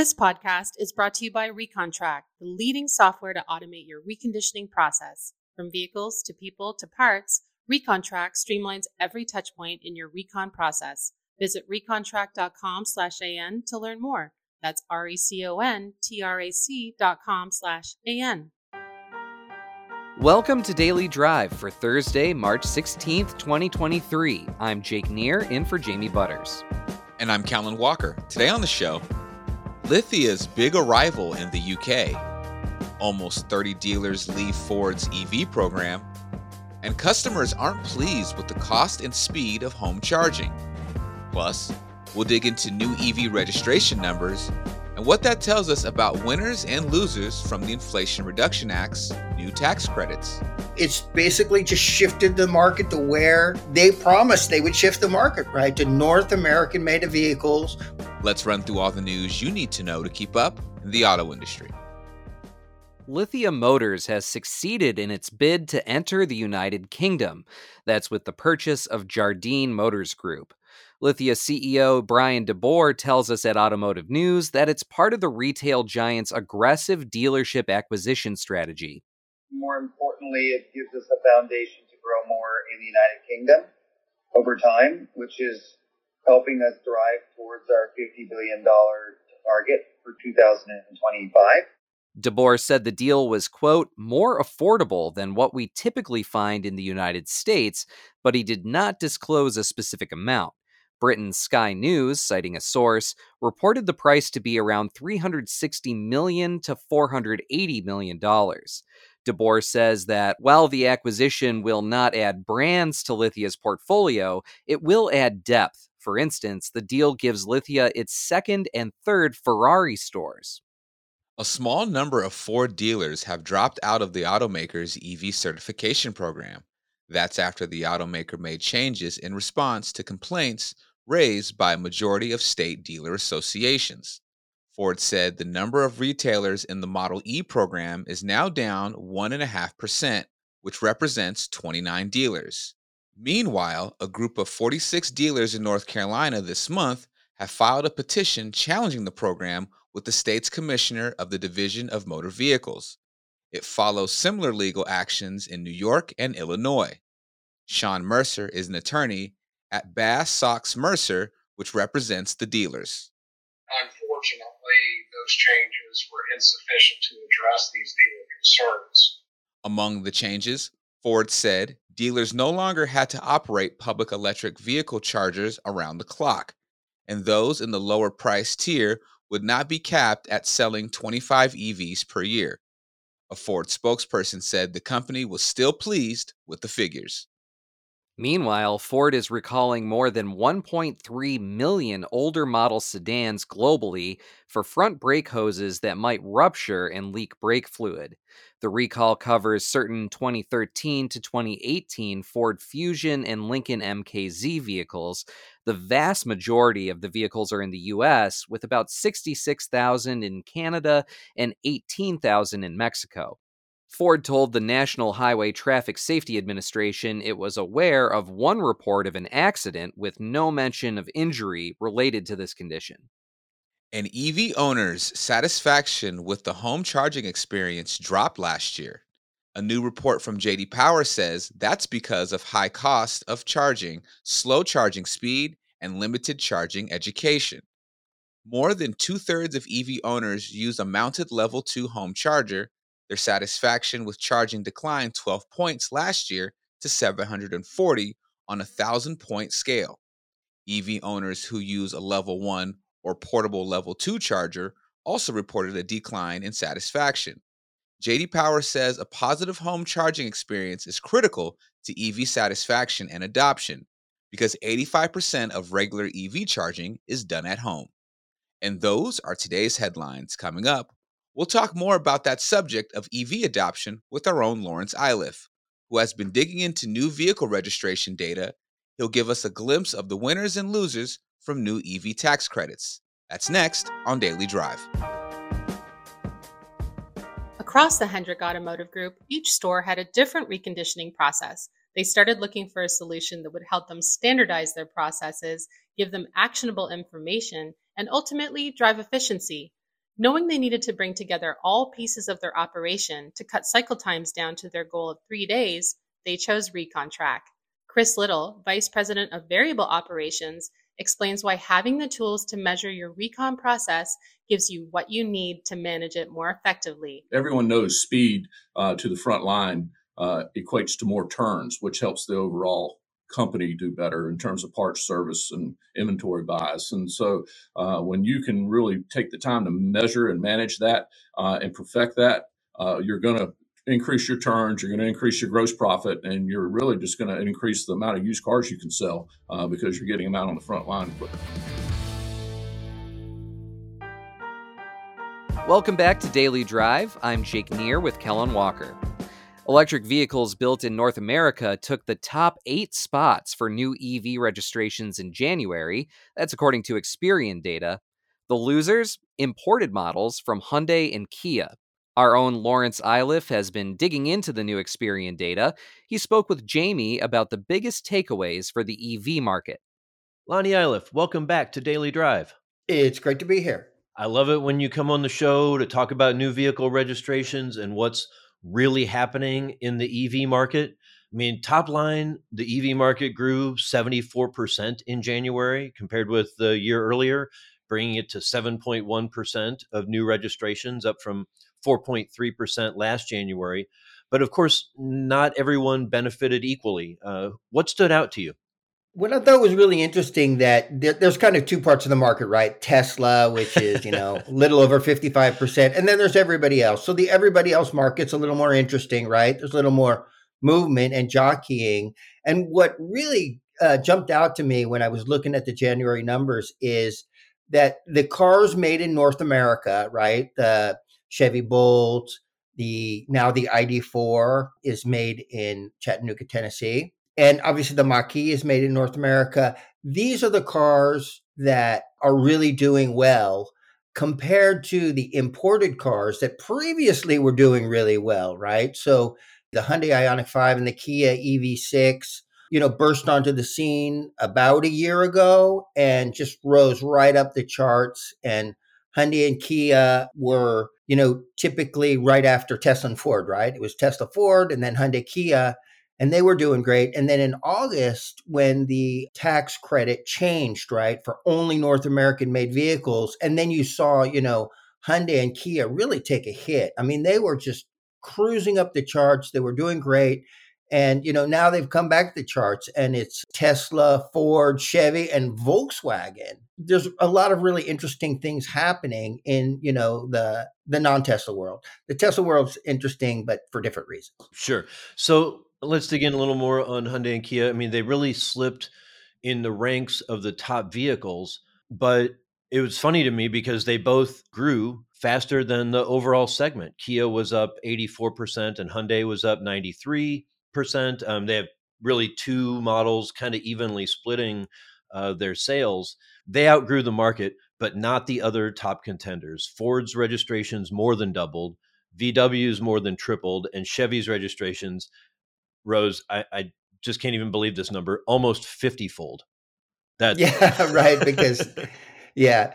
This podcast is brought to you by ReconTrack, the leading software to automate your reconditioning process. From vehicles to people to parts, ReconTrack streamlines every touchpoint in your recon process. Visit recontrack.com slash AN to learn more. That's r e c o n t r a c dot com slash a n. Welcome to Daily Drive for Thursday, March 16th, 2023. I'm Jake Neer in for Jamie Butters. And I'm Kellen Walker. Today on the show, Lithia's big arrival in the UK. Almost 30 dealers leave Ford's EV program. And customers aren't pleased with the cost and speed of home charging. Plus, we'll dig into new EV registration numbers and what that tells us about winners and losers from the Inflation Reduction Act's new tax credits. It's basically just shifted the market to where they promised they would shift the market, right? To North American made vehicles. Let's run through all the news you need to know to keep up in the auto industry. Lithia Motors has succeeded in its bid to enter the United Kingdom. That's with the purchase of Jardine Motors Group. Lithia CEO Bryan DeBoer tells us at Automotive News that it's part of the retail giant's aggressive dealership acquisition strategy. More importantly, it gives us a foundation to grow more in the United Kingdom over time, which is helping us drive towards our $50 billion target for 2025. DeBoer said the deal was, quote, more affordable than what we typically find in the United States, but he did not disclose a specific amount. Britain's Sky News, citing a source, reported the price to be around 360 million to 480 million dollars. DeBoer says that while the acquisition will not add brands to Lithia's portfolio, it will add depth. For instance, the deal gives Lithia its second and third Ferrari stores. A small number of Ford dealers have dropped out of the automaker's EV certification program. That's after the automaker made changes in response to complaints raised by a majority of state dealer associations. Ford said the number of retailers in the Model E program is now down 1.5%, which represents 29 dealers. Meanwhile, a group of 46 dealers in North Carolina this month have filed a petition challenging the program with the state's commissioner of the Division of Motor Vehicles. It follows similar legal actions in New York and Illinois. Sean Mercer is an attorney at Bass Sox Mercer, which represents the dealers. Unfortunately, those changes were insufficient to address these dealer concerns. Among the changes, Ford said dealers no longer had to operate public electric vehicle chargers around the clock, and those in the lower price tier would not be capped at selling 25 EVs per year. A Ford spokesperson said the company was still pleased with the figures. Meanwhile, Ford is recalling more than 1.3 million older model sedans globally for front brake hoses that might rupture and leak brake fluid. The recall covers certain 2013 to 2018 Ford Fusion and Lincoln MKZ vehicles. The vast majority of the vehicles are in the US, with about 66,000 in Canada and 18,000 in Mexico. Ford told the National Highway Traffic Safety Administration it was aware of one report of an accident with no mention of injury related to this condition. And EV owners' satisfaction with the home charging experience dropped last year. A new report from JD Power says that's because of high cost of charging, slow charging speed, and limited charging education. More than two thirds of EV owners use a mounted level 2 home charger, their satisfaction with charging declined 12 points last year to 740 on a 1,000 point scale. EV owners who use a level 1 or portable level 2 charger also reported a decline in satisfaction. JD Power says a positive home charging experience is critical to EV satisfaction and adoption because 85% of regular EV charging is done at home. And those are today's headlines. Coming up, We'll talk more about that subject of EV adoption with our own Laurence Iliff, who has been digging into new vehicle registration data. He'll give us a glimpse of the winners and losers from new EV tax credits. That's next on Daily Drive. Across the Hendrick Automotive Group, each store had a different reconditioning process. They started looking for a solution that would help them standardize their processes, give them actionable information, and ultimately drive efficiency. Knowing they needed to bring together all pieces of their operation to cut cycle times down to their goal of three days, they chose ReconTrack. Chris Little, Vice President of Variable Operations, explains why having the tools to measure your recon process gives you what you need to manage it more effectively. Everyone knows speed uh, to the front line uh, equates to more turns, which helps the overall company do better in terms of parts service and inventory buys. And so uh, when you can really take the time to measure and manage that uh, and perfect that, uh, you're going to increase your turns, you're going to increase your gross profit, and you're really just going to increase the amount of used cars you can sell uh, because you're getting them out on the front line quicker. Welcome back to Daily Drive. I'm Jake Neer with Kellen Walker. Electric vehicles built in North America took the top eight spots for new EV registrations in January. That's according to Experian data. The losers, imported models from Hyundai and Kia. Our own Laurence Iliff has been digging into the new Experian data. He spoke with Jamie about the biggest takeaways for the EV market. Lonnie Iliff, welcome back to Daily Drive. It's great to be here. I love it when you come on the show to talk about new vehicle registrations and what's really happening in the EV market. I mean, top line, the EV market grew 74% in January compared with the year earlier, bringing it to 7.1% of new registrations, up from 4.3% last January. But of course, not everyone benefited equally. Uh, what stood out to you? What I thought was really interesting that there, there's kind of two parts of the market, right? Tesla, which is you know a little over 55 percent, and then there's everybody else. So the everybody else market's a little more interesting, right? There's a little more movement and jockeying. And what really uh, jumped out to me when I was looking at the January numbers is that the cars made in North America, right? The Chevy Bolt, the now the ID4 is made in Chattanooga, Tennessee and obviously the Mach-E is made in North America. These are the cars that are really doing well compared to the imported cars that previously were doing really well, right? So the Hyundai Ioniq 5 and the Kia EV6, you know, burst onto the scene about a year ago and just rose right up the charts. And Hyundai and Kia were, you know, typically right after Tesla and Ford, right? It was Tesla Ford and then Hyundai Kia and they were doing great. And then in August, when the tax credit changed, right, for only North American made vehicles, and then you saw, you know, Hyundai and Kia really take a hit. I mean, they were just cruising up the charts. They were doing great. And, you know, now they've come back to the charts and it's Tesla, Ford, Chevy, and Volkswagen. There's a lot of really interesting things happening in, you know, the the non-Tesla world. The Tesla world's interesting, but for different reasons. Sure. So Let's dig in a little more on Hyundai and Kia. I mean, they really slipped in the ranks of the top vehicles, but it was funny to me because they both grew faster than the overall segment. Kia was up 84% and Hyundai was up 93%. Um, they have really two models kind of evenly splitting uh, their sales. They outgrew the market, but not the other top contenders. Ford's registrations more than doubled, VW's more than tripled, and Chevy's registrations rose. I, I just can't even believe this number, almost 50 fold. That yeah, right. Because yeah,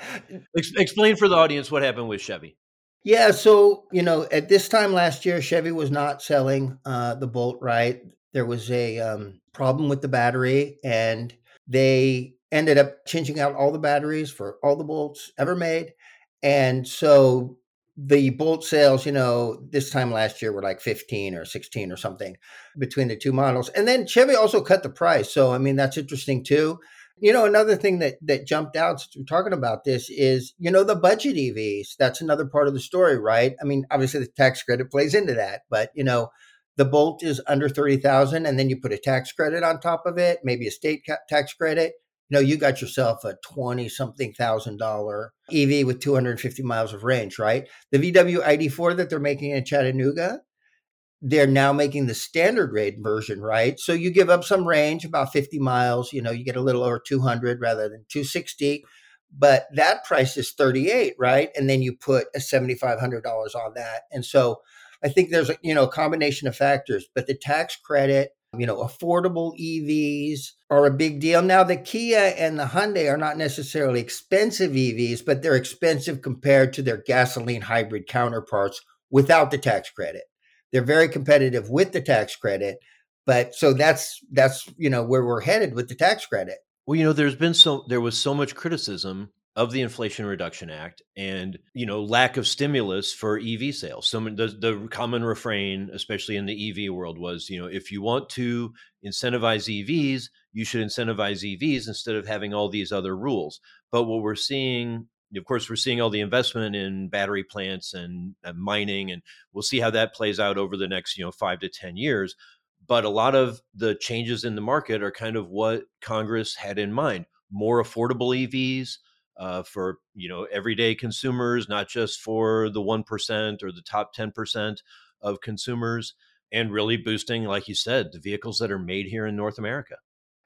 Ex- explain for the audience what happened with Chevy. Yeah, so you know, at this time last year, Chevy was not selling uh, the Bolt. Right, there was a um, problem with the battery, and they ended up changing out all the batteries for all the Bolts ever made. And so the bolt sales, you know, this time last year were like 15 or 16 or something between the two models. And then Chevy also cut the price. So, I mean, that's interesting too. You know, another thing that that jumped out since we're talking about this is, you know, the budget EVs. That's another part of the story, right? I mean, obviously the tax credit plays into that, but you know, the Bolt is under 30,000 and then you put a tax credit on top of it, maybe a state tax credit you know, you got yourself a 20 something thousand dollar EV with 250 miles of range, right? The VW ID4 that they're making in Chattanooga, they're now making the standard rate version, right? So you give up some range, about 50 miles, you know, you get a little over 200 rather than 260, but that price is 38, right? And then you put a $7,500 on that. And so I think there's you know, a combination of factors, but the tax credit You know, affordable EVs are a big deal. Now, the Kia and the Hyundai are not necessarily expensive EVs, but they're expensive compared to their gasoline hybrid counterparts without the tax credit. They're very competitive with the tax credit, but so that's that's you know where we're headed with the tax credit. Well, you know, there's been so there was so much criticism of the Inflation Reduction Act and you know lack of stimulus for EV sales. So the, the common refrain, especially in the EV world, was you know if you want to incentivize EVs, you should incentivize EVs instead of having all these other rules. But what we're seeing, of course, we're seeing all the investment in battery plants and, and mining, and we'll see how that plays out over the next you know five to ten years. But a lot of the changes in the market are kind of what Congress had in mind: more affordable EVs uh, for you know everyday consumers, not just for the one percent or the top ten percent of consumers, and really boosting, like you said, the vehicles that are made here in North America.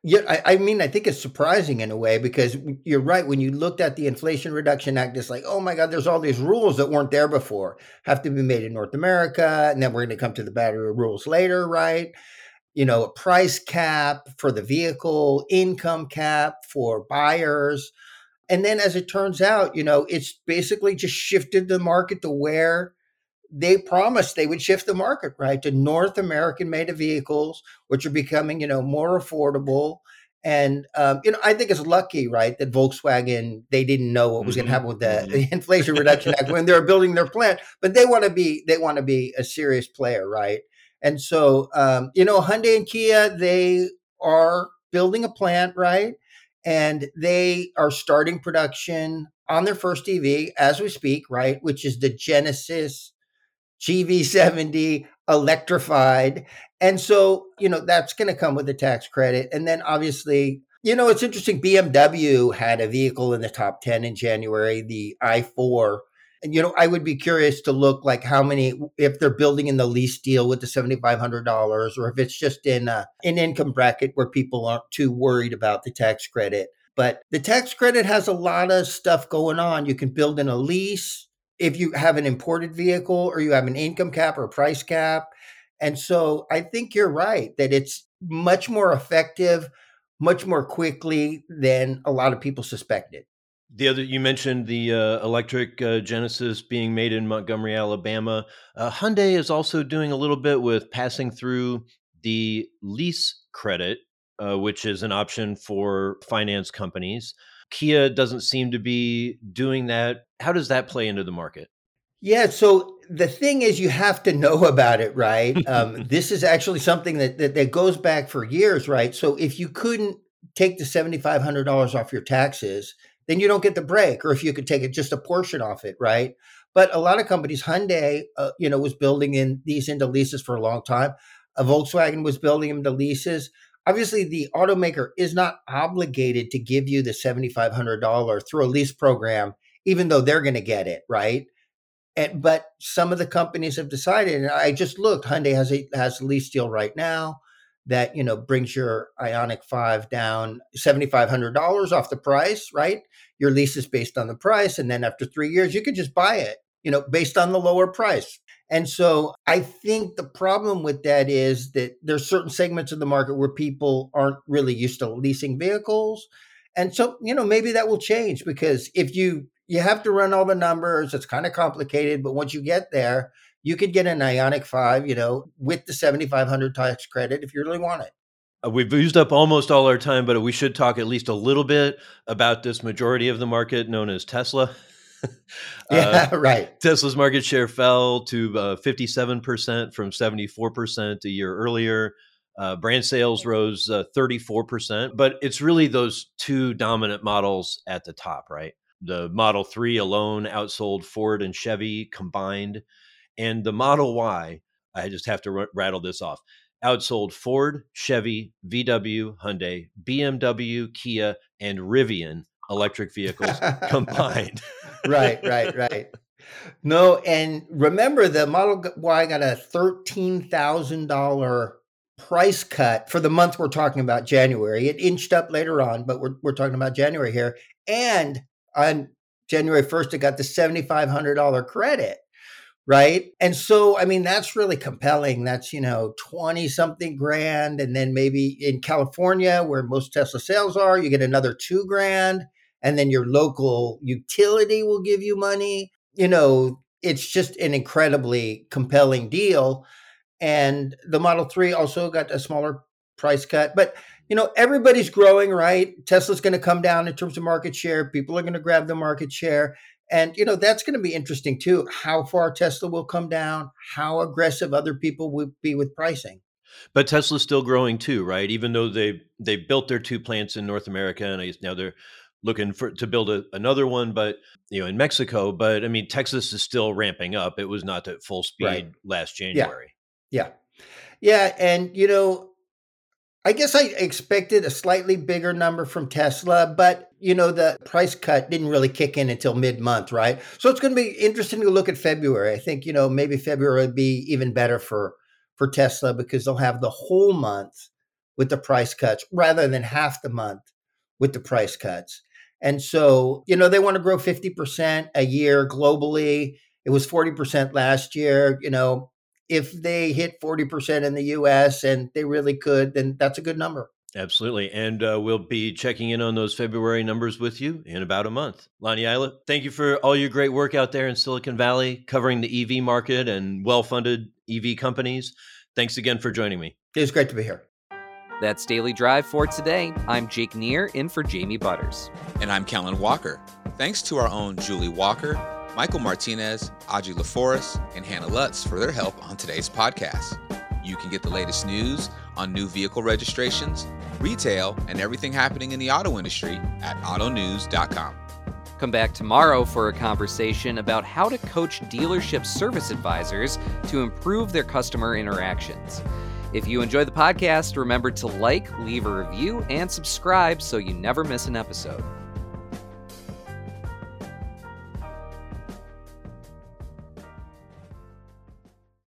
Yeah, I, I, mean, I think it's surprising in a way because you're right. When you looked at the Inflation Reduction Act, it's like, oh my God, there's all these rules that weren't there before, have to be made in North America. And then we're going to come to the battery rules later, right? You know, a price cap for the vehicle, income cap for buyers. And then as it turns out, you know, it's basically just shifted the market to where they promised they would shift the market, right? To North American made vehicles, which are becoming, you know, more affordable. And um, you know, I think it's lucky, right, that Volkswagen they didn't know what was mm-hmm. going to happen with the, mm-hmm. the Inflation Reduction Act when they were building their plant, but they want to be they want to be a serious player, right? And so, um, you know, Hyundai and Kia they are building a plant, right? And they are starting production on their first EV as we speak, right? Which is the Genesis GV70 electrified. And so, you know, that's going to come with a tax credit. And then obviously, you know, it's interesting. BMW had a vehicle in the top 10 in January, the i4 and you know, I would be curious to look like how many if they're building in the lease deal with the seventy five hundred dollars, or if it's just in a, an income bracket where people aren't too worried about the tax credit. But the tax credit has a lot of stuff going on. You can build in a lease if you have an imported vehicle, or you have an income cap or price cap. And so I think you're right that it's much more effective, much more quickly than a lot of people suspected. The other you mentioned the uh, electric uh, Genesis being made in Montgomery, Alabama. Uh, Hyundai is also doing a little bit with passing through the lease credit, uh, which is an option for finance companies. Kia doesn't seem to be doing that. How does that play into the market? Yeah, so the thing is, you have to know about it, right? Um, this is actually something that, that that goes back for years, right? So if you couldn't take the seventy five hundred dollars off your taxes then you don't get the break. Or if you could take it just a portion off it, right? But a lot of companies, Hyundai, uh, you know, was building in these into leases for a long time. Volkswagen was building them to leases. Obviously, the automaker is not obligated to give you the seventy five hundred dollar through a lease program, even though they're going to get it, right? And, but some of the companies have decided, and I just looked, Hyundai has a has a lease deal right now that you know brings your Ioniq 5 down $7500 off the price right? Your lease is based on the price and then after 3 years you can just buy it you know based on the lower price. And so i think the problem with that is that there's certain segments of the market where people aren't really used to leasing vehicles. And so you know maybe that will change because if you you have to run all the numbers it's kind of complicated but once you get there you could get an Ioniq 5, you know, with the 7500 tax credit if you really want it. Uh, we've used up almost all our time, but we should talk at least a little bit about this majority of the market known as Tesla. yeah, uh, right. Tesla's market share fell to uh, 57% from 74% a year earlier. Uh, brand sales rose 34%, uh, but it's really those two dominant models at the top, right? The Model 3 alone outsold Ford and Chevy combined. And the Model Y, I just have to r- rattle this off, outsold Ford, Chevy, VW, Hyundai, BMW, Kia, and Rivian electric vehicles combined. right, right, right. No, and remember the Model Y got a $13,000 price cut for the month we're talking about January. It inched up later on, but we're, we're talking about January here. And on January 1st, it got the $7,500 credit right? And so, I mean, that's really compelling. That's, you know, 20 something grand. And then maybe in California, where most Tesla sales are, you get another two grand. And then your local utility will give you money. You know, it's just an incredibly compelling deal. And the Model 3 also got a smaller price cut. But, you know, everybody's growing, right? Tesla's going to come down in terms of market share. People are going to grab the market share. And, you know, that's going to be interesting too. How far Tesla will come down, how aggressive other people will be with pricing. But Tesla's still growing too, right? Even though they they built their two plants in North America, and now they're looking for to build a, another one, but you know, in Mexico. But I mean, Texas is still ramping up. It was not at full speed right. last January. Yeah. yeah, yeah, and you know, I guess I expected a slightly bigger number from Tesla, but you know, the price cut didn't really kick in until mid month, right? So it's going to be interesting to look at February. I think, you know, maybe February would be even better for for Tesla because they'll have the whole month with the price cuts rather than half the month with the price cuts. And so, you know, they want to grow 50% a year globally. It was 40% last year. You know, if they hit 40% in the US and they really could, then that's a good number. Absolutely. And uh, we'll be checking in on those February numbers with you in about a month. Lonnie Iliff, thank you for all your great work out there in Silicon Valley, covering the EV market and well funded EV companies. Thanks again for joining me. It was great to be here. That's Daily Drive for today. I'm Jake Neer, in for Jamie Butters. And I'm Kellen Walker. Thanks to our own Julie Walker, Michael Martinez, Audrey LaForest, and Hannah Lutz for their help on today's podcast. You can get the latest news on new vehicle registrations, retail, and everything happening in the auto industry at autonews.com. Come back tomorrow for a conversation about how to coach dealership service advisors to improve their customer interactions. If you enjoy the podcast, remember to like, leave a review, and subscribe so you never miss an episode.